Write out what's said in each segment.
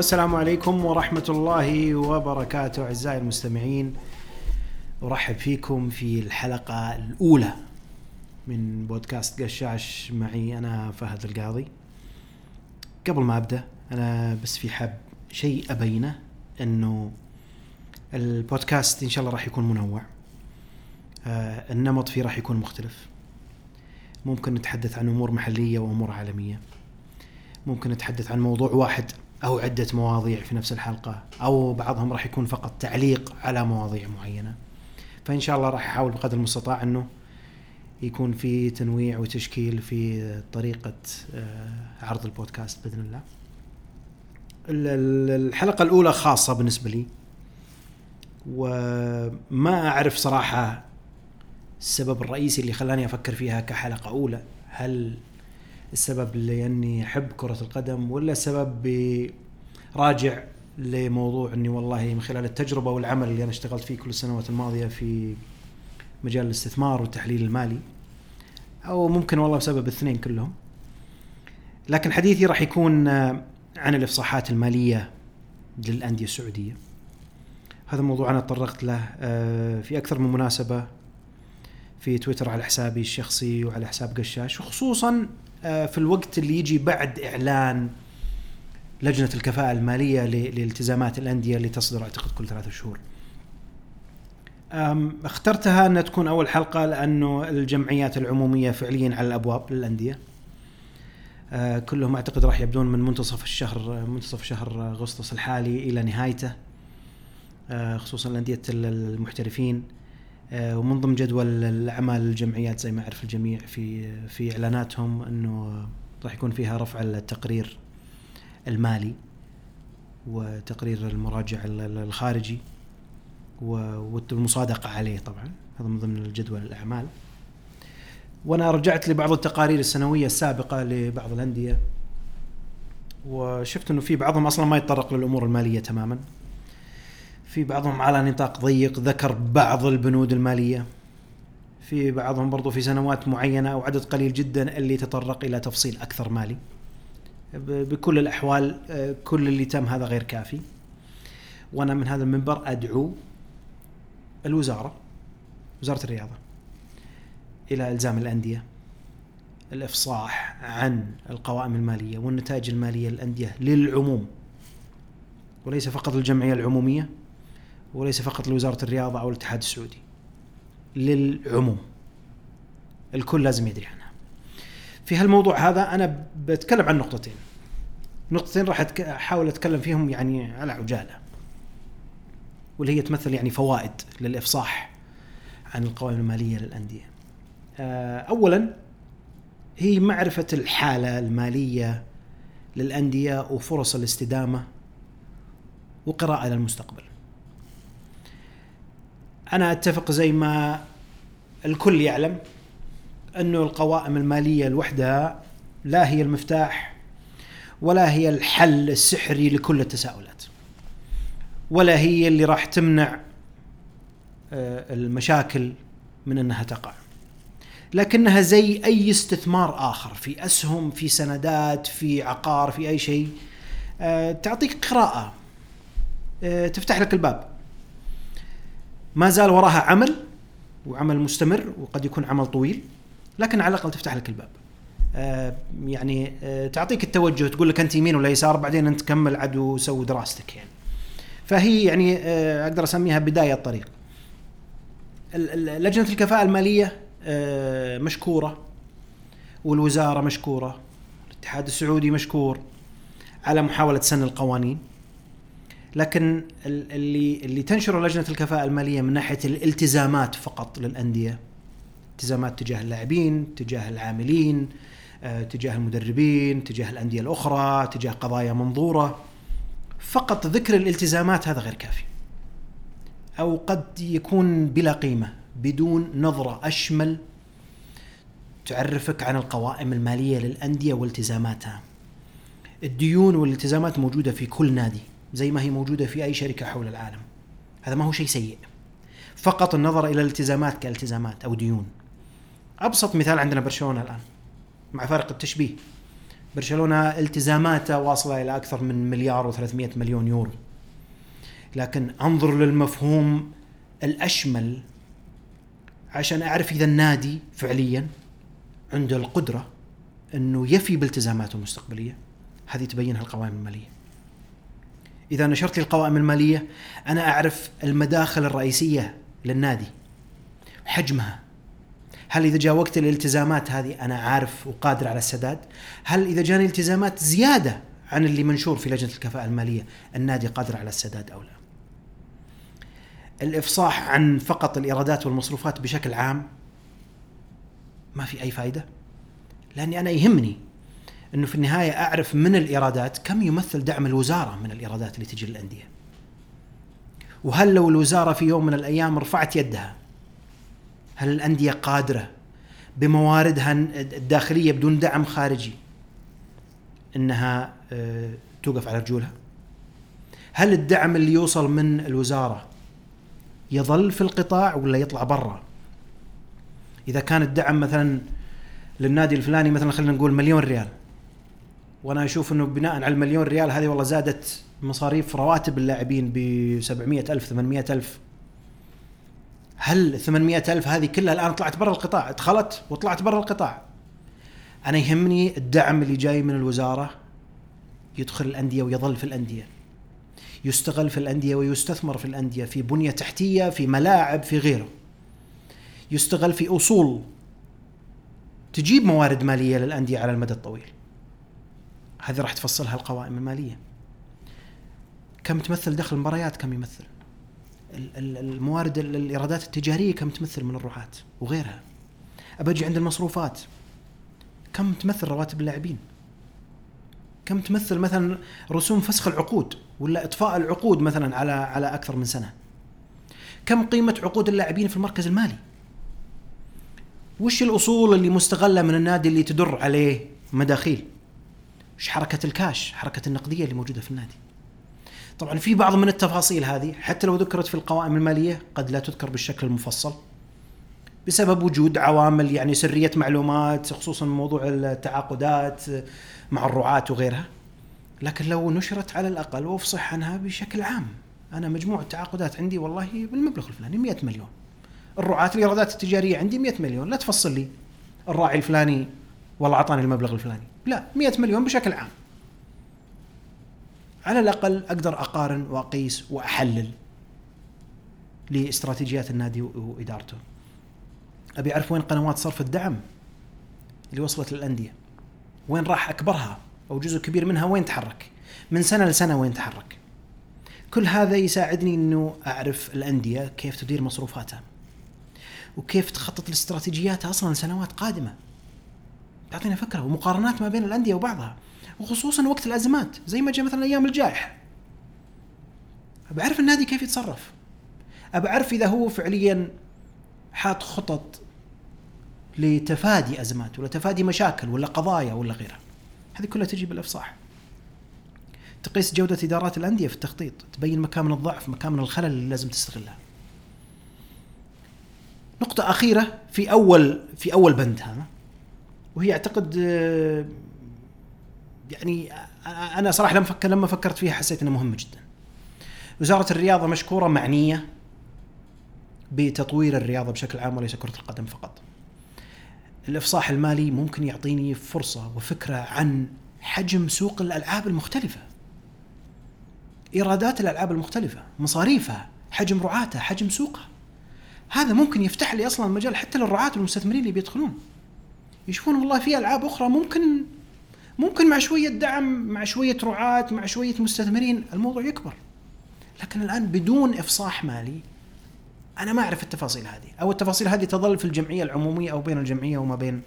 السلام عليكم ورحمة الله وبركاته أعزائي المستمعين. أرحب فيكم في الحلقة الأولى من بودكاست قشاش. معي أنا فهد القاضي. قبل ما أبدأ أنا بس في حاب شيء أبينه أنه البودكاست إن شاء الله راح يكون منوع. آه النمط فيه راح يكون مختلف. ممكن نتحدث عن أمور محلية وأمور عالمية. ممكن نتحدث عن موضوع واحد. أو عدة مواضيع في نفس الحلقة أو بعضهم راح يكون فقط تعليق على مواضيع معينة. فإن شاء الله راح أحاول بقدر المستطاع إنه يكون في تنويع وتشكيل في طريقة آه، عرض البودكاست بإذن الله. الحلقة الأولى خاصة بالنسبة لي. وما أعرف صراحة السبب الرئيسي اللي خلاني أفكر فيها كحلقة أولى هل السبب لأني أحب كرة القدم ولا السبب راجع لموضوع إني والله من خلال التجربة والعمل اللي أنا اشتغلت فيه كل السنوات الماضية في مجال الاستثمار والتحليل المالي أو ممكن والله بسبب الاثنين كلهم. لكن حديثي راح يكون عن الإفصاحات المالية للأندية السعودية. هذا موضوع أنا تطرقت له آه، في أكثر من مناسبة في تويتر على حسابي الشخصي وعلى حساب قشاش وخصوصا في الوقت اللي يجي بعد إعلان لجنة الكفاءة المالية لالتزامات الأندية اللي تصدر أعتقد كل ثلاثة شهور. اخترتها انها تكون أول حلقة لأنه الجمعيات العمومية فعليا على الأبواب للأندية. آه، كلهم أعتقد راح يبدون من منتصف الشهر منتصف شهر أغسطس الحالي إلى نهايته. آه، خصوصا الأندية المحترفين. آه، ومن ضمن جدول الأعمال الجمعيات زي ما يعرف الجميع في في إعلاناتهم إنه راح يكون فيها رفع التقرير المالي وتقرير المراجع الخارجي والمصادقة عليه طبعا. هذا من ضمن الجدول الأعمال. وأنا رجعت لبعض التقارير السنوية السابقة لبعض الأندية وشفت إنه في بعضهم أصلا ما يتطرق للأمور المالية تماما. في بعضهم على نطاق ضيق ذكر بعض البنود المالية. في بعضهم برضو في سنوات معينة أو عدد قليل جدا اللي تطرق إلى تفصيل أكثر مالي. بكل الأحوال آه، كل اللي تم هذا غير كافي. وأنا من هذا المنبر أدعو الوزارة وزارة الرياضة إلى إلزام الأندية الإفصاح عن القوائم المالية والنتائج المالية للأندية للعموم. وليس فقط الجمعية العمومية وليس فقط لوزارة الرياضة أو الاتحاد السعودي. للعموم. الكل لازم يدري عنها. في هالموضوع هذا أنا بتكلم عن نقطتين. نقطتين راح أحاول أتكلم فيهم يعني على عجالة. واللي هي تمثل يعني فوائد للإفصاح عن القوائم المالية للأندية. آه، اولا هي معرفة الحالة المالية للأندية وفرص الاستدامة وقراءة للمستقبل. أنا أتفق زي ما الكل يعلم انه القوائم المالية لوحدها لا هي المفتاح ولا هي الحل السحري لكل التساؤلات ولا هي اللي راح تمنع آه، المشاكل من أنها تقع. لكنها زي أي استثمار آخر في أسهم في سندات في عقار في أي شيء آه، تعطيك قراءة آه، تفتح لك الباب. ما زال وراها عمل وعمل مستمر وقد يكون عمل طويل لكن على الأقل تفتح لك الباب. آه يعني آه تعطيك التوجه تقول لك أنت يمين ولا يسار بعدين أنت كمل عد وسوي دراستك يعني. فهي يعني آه أقدر أسميها بداية الطريق. لجنة الكفاءة المالية آه مشكورة والوزارة مشكورة الاتحاد السعودي مشكور على محاولة سن القوانين. لكن اللي اللي تنشره لجنة الكفاءة المالية من ناحية الالتزامات فقط للأندية. التزامات تجاه اللاعبين تجاه العاملين آه، تجاه المدربين تجاه الأندية الأخرى تجاه قضايا منظورة. فقط ذكر الالتزامات هذا غير كافي. أو قد يكون بلا قيمة بدون نظرة أشمل تعرفك عن القوائم المالية للأندية والتزاماتها. الديون والالتزامات موجودة في كل نادي. زي ما هي موجودة في أي شركة حول العالم. هذا ما هو شيء سيء. فقط النظر إلى الالتزامات كالتزامات أو ديون. أبسط مثال عندنا برشلونة الآن مع فارق التشبيه. برشلونة التزاماته واصلة إلى أكثر من مليار و300 مليون يورو. لكن أنظر للمفهوم الأشمل عشان أعرف إذا النادي فعليا عنده القدرة إنه يفي بالتزاماته المستقبلية. هذه تبينها القوائم المالية. إذا نشرت لي القوائم المالية أنا أعرف المداخل الرئيسية للنادي حجمها. هل إذا جاء وقت الالتزامات هذه أنا عارف وقادر على السداد. هل إذا جاني التزامات زيادة عن اللي منشور في لجنة الكفاءة المالية النادي قادر على السداد أو لا؟ الإفصاح عن فقط الإيرادات والمصروفات بشكل عام ما في أي فائده لأني أنا يهمني إنه في النهاية أعرف من الإيرادات كم يمثل دعم الوزارة من الإيرادات اللي تجي للأندية وهل لو الوزارة في يوم من الأيام رفعت يدها هل الأندية قادرة بمواردها الداخلية بدون دعم خارجي إنها آه، توقف على رجولها؟ هل الدعم اللي يوصل من الوزارة يظل في القطاع ولا يطلع برا؟ إذا كان الدعم مثلا للنادي الفلاني مثلا خلينا نقول مليون ريال وأنا أشوف انه بناء على المليون ريال هذه والله زادت مصاريف رواتب اللاعبين ب 700 ألف 800 ألف. هل 800 ألف هذه كلها الآن طلعت برا القطاع؟ دخلت وطلعت برا القطاع. أنا يهمني الدعم اللي جاي من الوزارة يدخل الأندية ويظل في الأندية. يستغل في الأندية ويستثمر في الأندية في بنية تحتية في ملاعب في غيره. يستغل في أصول تجيب موارد مالية للأندية على المدى الطويل. هذه راح تفصلها القوائم المالية. كم تمثل دخل المباريات كم يمثل. الموارد الإيرادات التجارية كم تمثل من الرعاة وغيرها. ابجي عند المصروفات. كم تمثل رواتب اللاعبين؟ كم تمثل مثلا رسوم فسخ العقود ولا إطفاء العقود مثلا على على أكثر من سنة؟ كم قيمة عقود اللاعبين في المركز المالي؟ وش الأصول اللي مستغلة من النادي اللي تدر عليه مداخيل؟ وش حركة الكاش؟ حركة النقدية اللي موجودة في النادي. طبعا في بعض من التفاصيل هذه حتى لو ذكرت في القوائم المالية قد لا تذكر بالشكل المفصل. بسبب وجود عوامل يعني سرية معلومات خصوصا موضوع التعاقدات مع الرعاة وغيرها. لكن لو نشرت على الأقل وأفصح عنها بشكل عام أنا مجموع التعاقدات عندي والله بالمبلغ الفلاني 100 مليون. الرعاة الإيرادات التجارية عندي 100 مليون. لا تفصل لي. الراعي الفلاني والله أعطاني المبلغ الفلاني لا 100 مليون بشكل عام على الأقل أقدر أقارن وأقيس وأحلل لاستراتيجيات النادي وإدارته. أبي أعرف وين قنوات صرف الدعم اللي وصلت للأندية. وين راح أكبرها أو جزء كبير منها وين تحرك؟ من سنة لسنة وين تحرك؟ كل هذا يساعدني إنه أعرف الأندية كيف تدير مصروفاتها. وكيف تخطط لاستراتيجياتها أصلا سنوات قادمة. تعطينا فكرة ومقارنات ما بين الأندية وبعضها. وخصوصا وقت الأزمات زي ما جاء مثلا أيام الجائحه بعرف النادي كيف يتصرف. بعرف إذا هو فعليا حاط خطط لتفادي أزمات ولا تفادي مشاكل ولا قضايا ولا غيرها. هذه كلها تجي بالإفصاح. تقيس جودة إدارات الأندية في التخطيط تبين مكامن الضعف مكامن الخلل اللي لازم تستغلها. نقطة أخيرة في أول في أول بند هذا. وهي أعتقد يعني أنا صراحة لما فكر لما فكرت فيها حسيت إنها مهمة جدا. وزارة الرياضة مشكورة معنية بتطوير الرياضة بشكل عام وليس كرة القدم فقط. الإفصاح المالي ممكن يعطيني فرصة وفكرة عن حجم سوق الألعاب المختلفة. إيرادات الألعاب المختلفة، مصاريفها، حجم رعاتها، حجم سوقها. هذا ممكن يفتح لي أصلا مجال حتى للرعاة والمستثمرين اللي بيدخلون. يشوفون والله في ألعاب أخرى ممكن ممكن مع شوية دعم مع شوية رعاة مع شوية مستثمرين الموضوع يكبر. لكن الآن بدون إفصاح مالي أنا ما أعرف التفاصيل هذه أو التفاصيل هذه تظل في الجمعية العمومية أو بين الجمعية وما بين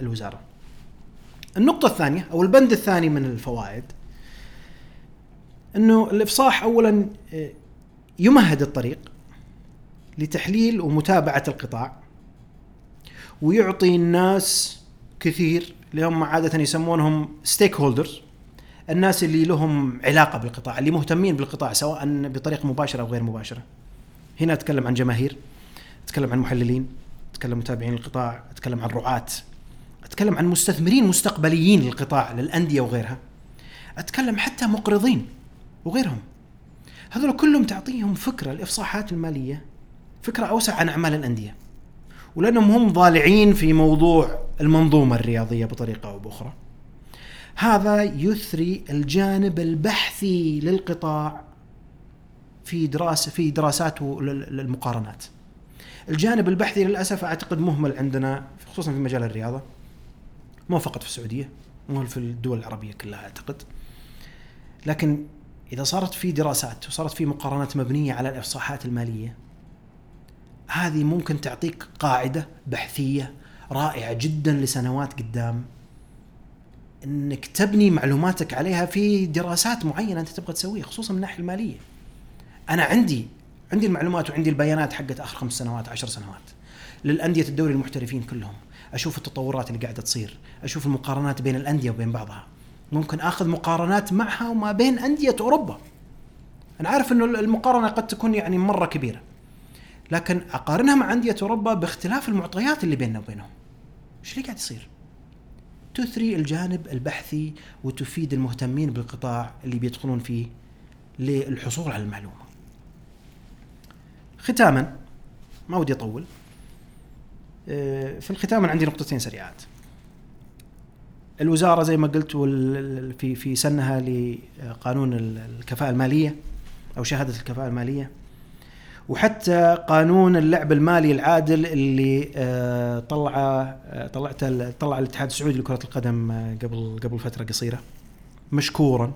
الوزارة. النقطة الثانية أو البند الثاني من الفوائد إنه الإفصاح اولا آه، يمهد الطريق لتحليل ومتابعة القطاع. ويعطي الناس كثير اللي هم عادة يسمونهم ستيك هولدرز الناس اللي لهم علاقة بالقطاع اللي مهتمين بالقطاع سواء بطريقة مباشرة أو غير مباشرة. هنا أتكلم عن جماهير أتكلم عن محللين أتكلم متابعين القطاع أتكلم عن رعاة أتكلم عن مستثمرين مستقبليين للقطاع للأندية وغيرها. أتكلم حتى مقرضين وغيرهم. هذول كلهم تعطيهم فكرة الإفصاحات المالية فكرة أوسع عن أعمال الأندية. ولأنهم هم ضالعين في موضوع المنظومة الرياضية بطريقة أو بأخرى هذا يثري الجانب البحثي للقطاع في دراسه في دراساته للمقارنات. الجانب البحثي للأسف أعتقد مهمل عندنا خصوصا في مجال الرياضة. مو فقط في السعودية، مو في الدول العربية كلها أعتقد. لكن إذا صارت في دراسات وصارت في مقارنات مبنية على الإفصاحات المالية هذه ممكن تعطيك قاعدة بحثية رائعة جدا لسنوات قدام. إنك تبني معلوماتك عليها في دراسات معينة أنت تبغى تسويها خصوصا من الناحية المالية. أنا عندي عندي المعلومات وعندي البيانات حقت آخر خمس سنوات عشر سنوات. للأندية الدوري المحترفين كلهم. أشوف التطورات اللي قاعدة تصير. أشوف المقارنات بين الأندية وبين بعضها. ممكن آخذ مقارنات معها وما بين أندية أوروبا. أنا عارف إنه المقارنة قد تكون يعني مرة كبيرة. لكن أقارنها مع أندية أوروبا باختلاف المعطيات اللي بيننا وبينهم. إيش اللي قاعد يصير؟ تثري الجانب البحثي وتفيد المهتمين بالقطاع اللي بيدخلون فيه للحصول على المعلومة. ختاما ما ودي أطول. آه، في الختام عندي نقطتين سريعات. الوزارة زي ما قلت في في سنها لقانون الكفاءة المالية أو شهادة الكفاءة المالية وحتى قانون اللعب المالي العادل اللي آه، طلعه آه، طلعته طلع الاتحاد السعودي لكرة القدم قبل قبل فترة قصيرة. مشكورا.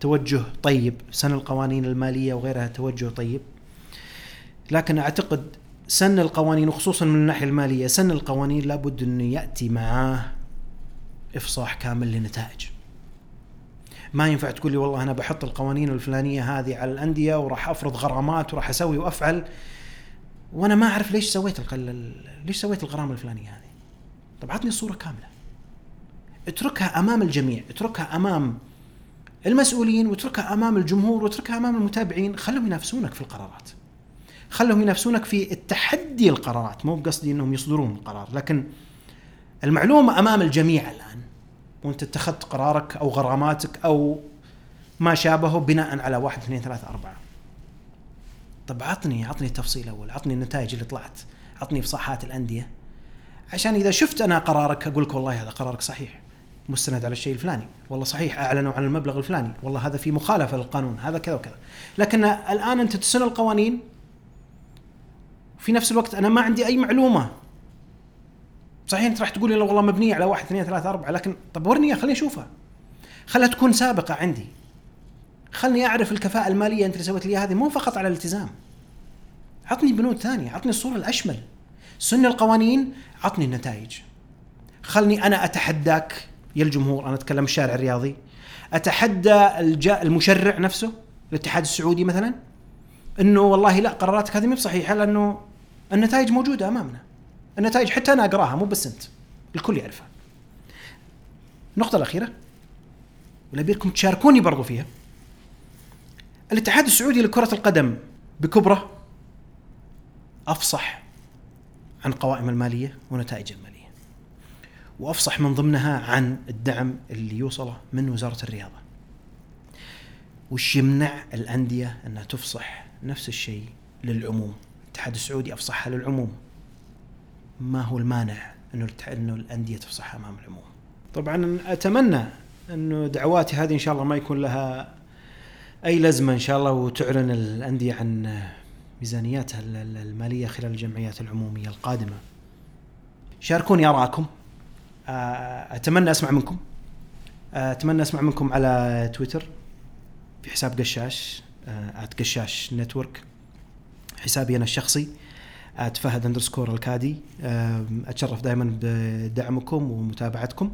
توجه طيب. سن القوانين المالية وغيرها توجه طيب. لكن أعتقد سن القوانين وخصوصا من الناحية المالية سن القوانين لابد انه يأتي معاه إفصاح كامل لنتائج. ما ينفع تقول لي والله أنا بحط القوانين الفلانية هذه على الأندية وراح أفرض غرامات وراح أسوي وأفعل. وأنا ما أعرف ليش سويت القل... ليش سويت الغرامة الفلانية هذه. طب عطني الصورة كاملة. اتركها أمام الجميع اتركها أمام المسؤولين واتركها أمام الجمهور واتركها أمام المتابعين. خلهم ينافسونك في القرارات. خلهم ينافسونك في التحدي القرارات. مو بقصدي إنهم يصدرون القرار لكن المعلومة أمام الجميع الآن وانت اتخذت قرارك أو غراماتك أو ما شابهه بناء على واحد اثنين ثلاثة أربعة. طب عطني عطني التفصيل أول عطني النتائج اللي طلعت عطني إفصاحات الأندية. عشان إذا شفت أنا قرارك أقول لك والله هذا قرارك صحيح مستند على الشيء الفلاني والله صحيح أعلنوا عن المبلغ الفلاني والله هذا في مخالفة للقانون هذا كذا وكذا. لكن الآن أنت تسن القوانين في نفس الوقت أنا ما عندي أي معلومة صحيح انت راح تقول لي والله مبنية على واحد اثنين ثلاثة أربعة لكن طب ورني خليني أشوفها. خلها تكون سابقة عندي. خلني أعرف الكفاءة المالية أنت اللي سويت لي هذه مو فقط على الالتزام. عطني بنود ثانية عطني الصورة الأشمل. سن القوانين عطني النتائج. خلني أنا أتحداك يا الجمهور أنا أتكلم الشارع الرياضي. أتحدى المشرع نفسه الاتحاد السعودي مثلا. إنه والله لا قراراتك هذه مو صحيحه لأنه النتائج موجودة أمامنا. النتائج حتى أنا أقراها مو بس أنت الكل يعرفها. النقطة الأخيرة واللي ابيكم تشاركوني برضو فيها. الاتحاد السعودي لكرة القدم بكبره أفصح عن قوائم المالية ونتائج المالية وأفصح من ضمنها عن الدعم اللي يوصله من وزارة الرياضة. وش يمنع الأندية أنها تفصح نفس الشيء للعموم؟ الاتحاد السعودي أفصحها للعموم. ما هو المانع إنه إنه الأندية تفصحها أمام العموم. طبعا أتمنى انه دعواتي هذه إن شاء الله ما يكون لها أي لزمة إن شاء الله وتعلن الأندية عن ميزانياتها المالية خلال الجمعيات العمومية القادمة. شاركوني ارائكم آه، أتمنى أسمع منكم. آه، أتمنى أسمع منكم على تويتر في حساب قشاش آه، @قشاش network حسابي أنا الشخصي. @فهد underscore الكادي أتشرف دائما بدعمكم ومتابعتكم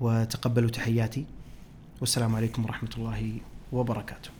وتقبلوا تحياتي. والسلام عليكم ورحمة الله وبركاته.